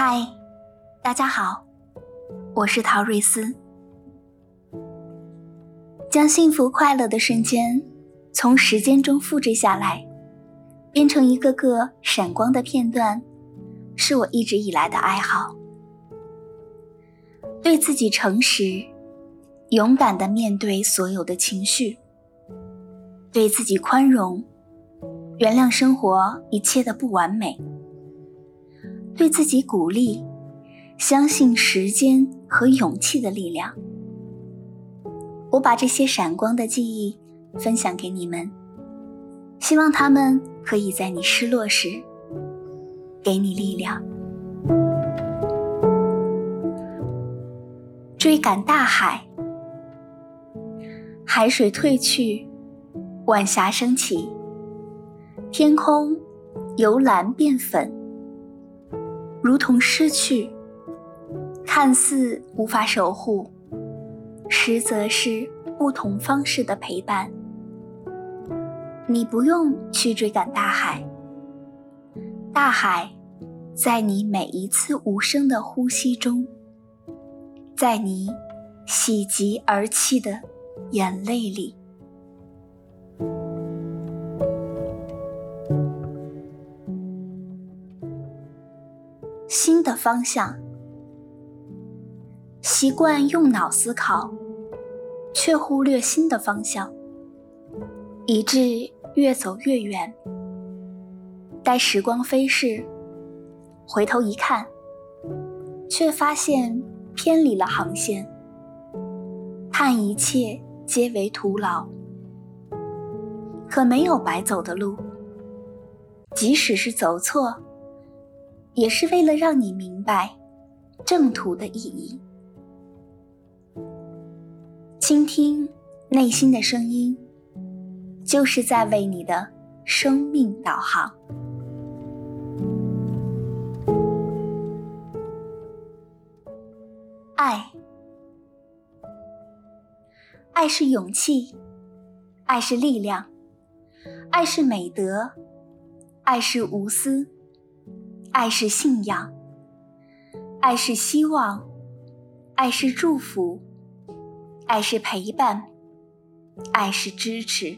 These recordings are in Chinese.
嗨，大家好，我是陶瑞斯。将幸福快乐的瞬间从时间中复制下来，变成一个个闪光的片段，是我一直以来的爱好。对自己诚实，勇敢的面对所有的情绪；对自己宽容，原谅生活一切的不完美。对自己鼓励，相信时间和勇气的力量。我把这些闪光的记忆分享给你们，希望他们可以在你失落时给你力量。追赶大海，海水退去，晚霞升起，天空由蓝变粉。如同失去，看似无法守护，实则是不同方式的陪伴。你不用去追赶大海，大海在你每一次无声的呼吸中，在你喜极而泣的眼泪里。的方向，习惯用脑思考，却忽略新的方向，以致越走越远。待时光飞逝，回头一看，却发现偏离了航线，叹一切皆为徒劳。可没有白走的路，即使是走错。也是为了让你明白正途的意义。倾听内心的声音，就是在为你的生命导航。爱，爱是勇气，爱是力量，爱是美德，爱是无私。爱是信仰，爱是希望，爱是祝福，爱是陪伴，爱是支持，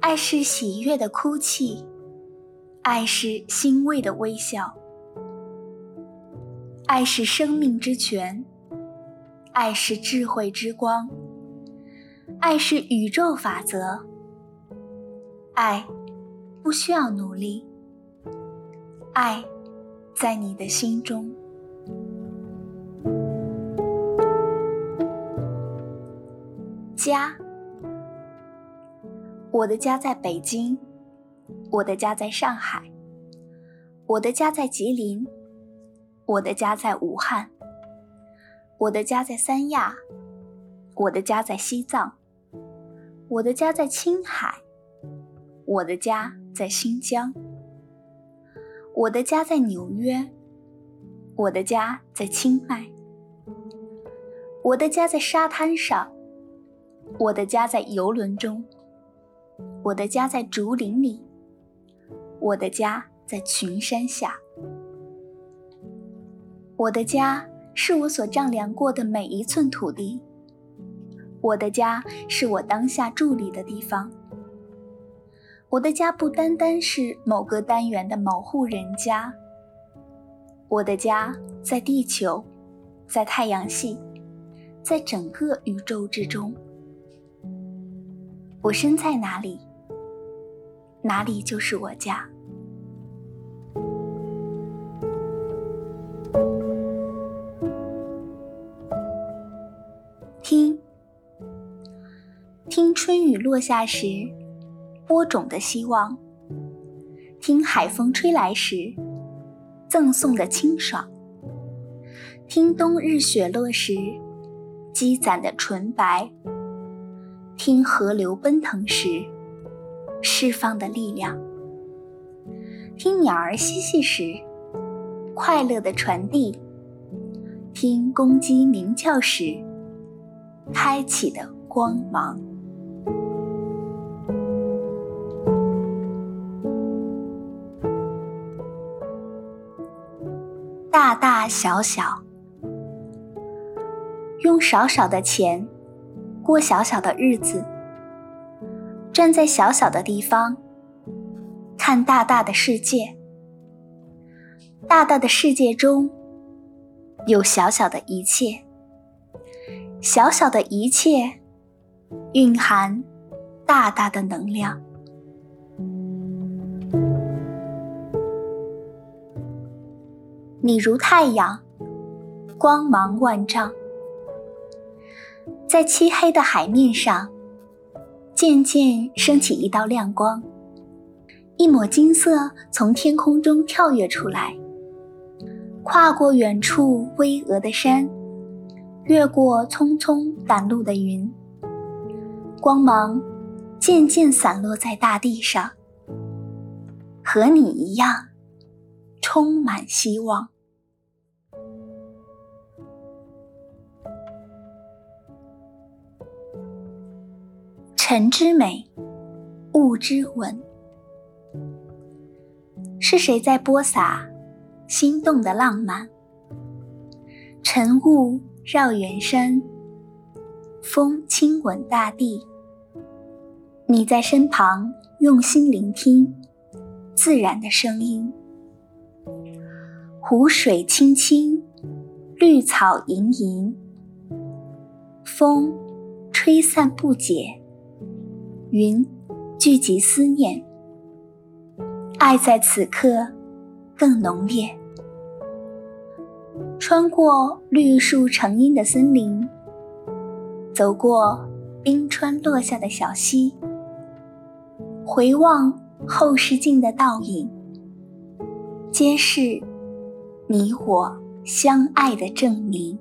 爱是喜悦的哭泣，爱是欣慰的微笑，爱是生命之泉，爱是智慧之光，爱是宇宙法则，爱不需要努力。爱，在你的心中。家，我的家在北京，我的家在上海，我的家在吉林，我的家在武汉，我的家在三亚，我的家在西藏，我的家在青海，我的家在新疆。我的家在纽约，我的家在清迈，我的家在沙滩上，我的家在游轮中，我的家在竹林里，我的家在群山下。我的家是我所丈量过的每一寸土地，我的家是我当下伫立的地方。我的家不单单是某个单元的某户人家，我的家在地球，在太阳系，在整个宇宙之中。我身在哪里，哪里就是我家。听，听春雨落下时。播种的希望，听海风吹来时赠送的清爽，听冬日雪落时积攒的纯白，听河流奔腾时释放的力量，听鸟儿嬉戏时快乐的传递，听公鸡鸣叫时开启的光芒。大大小小，用少少的钱过小小的日子，站在小小的地方看大大的世界。大大的世界中有小小的一切，小小的一切蕴含大大的能量。你如太阳，光芒万丈，在漆黑的海面上，渐渐升起一道亮光。一抹金色从天空中跳跃出来，跨过远处巍峨的山，越过匆匆赶路的云，光芒渐渐散落在大地上，和你一样，充满希望。晨之美，雾之吻。是谁在播撒心动的浪漫？晨雾绕远山，风轻吻大地。你在身旁用心聆听自然的声音。湖水清清，绿草盈盈，风吹散不解。云聚集思念，爱在此刻更浓烈。穿过绿树成荫的森林，走过冰川落下的小溪，回望后视镜的倒影，皆是你我相爱的证明。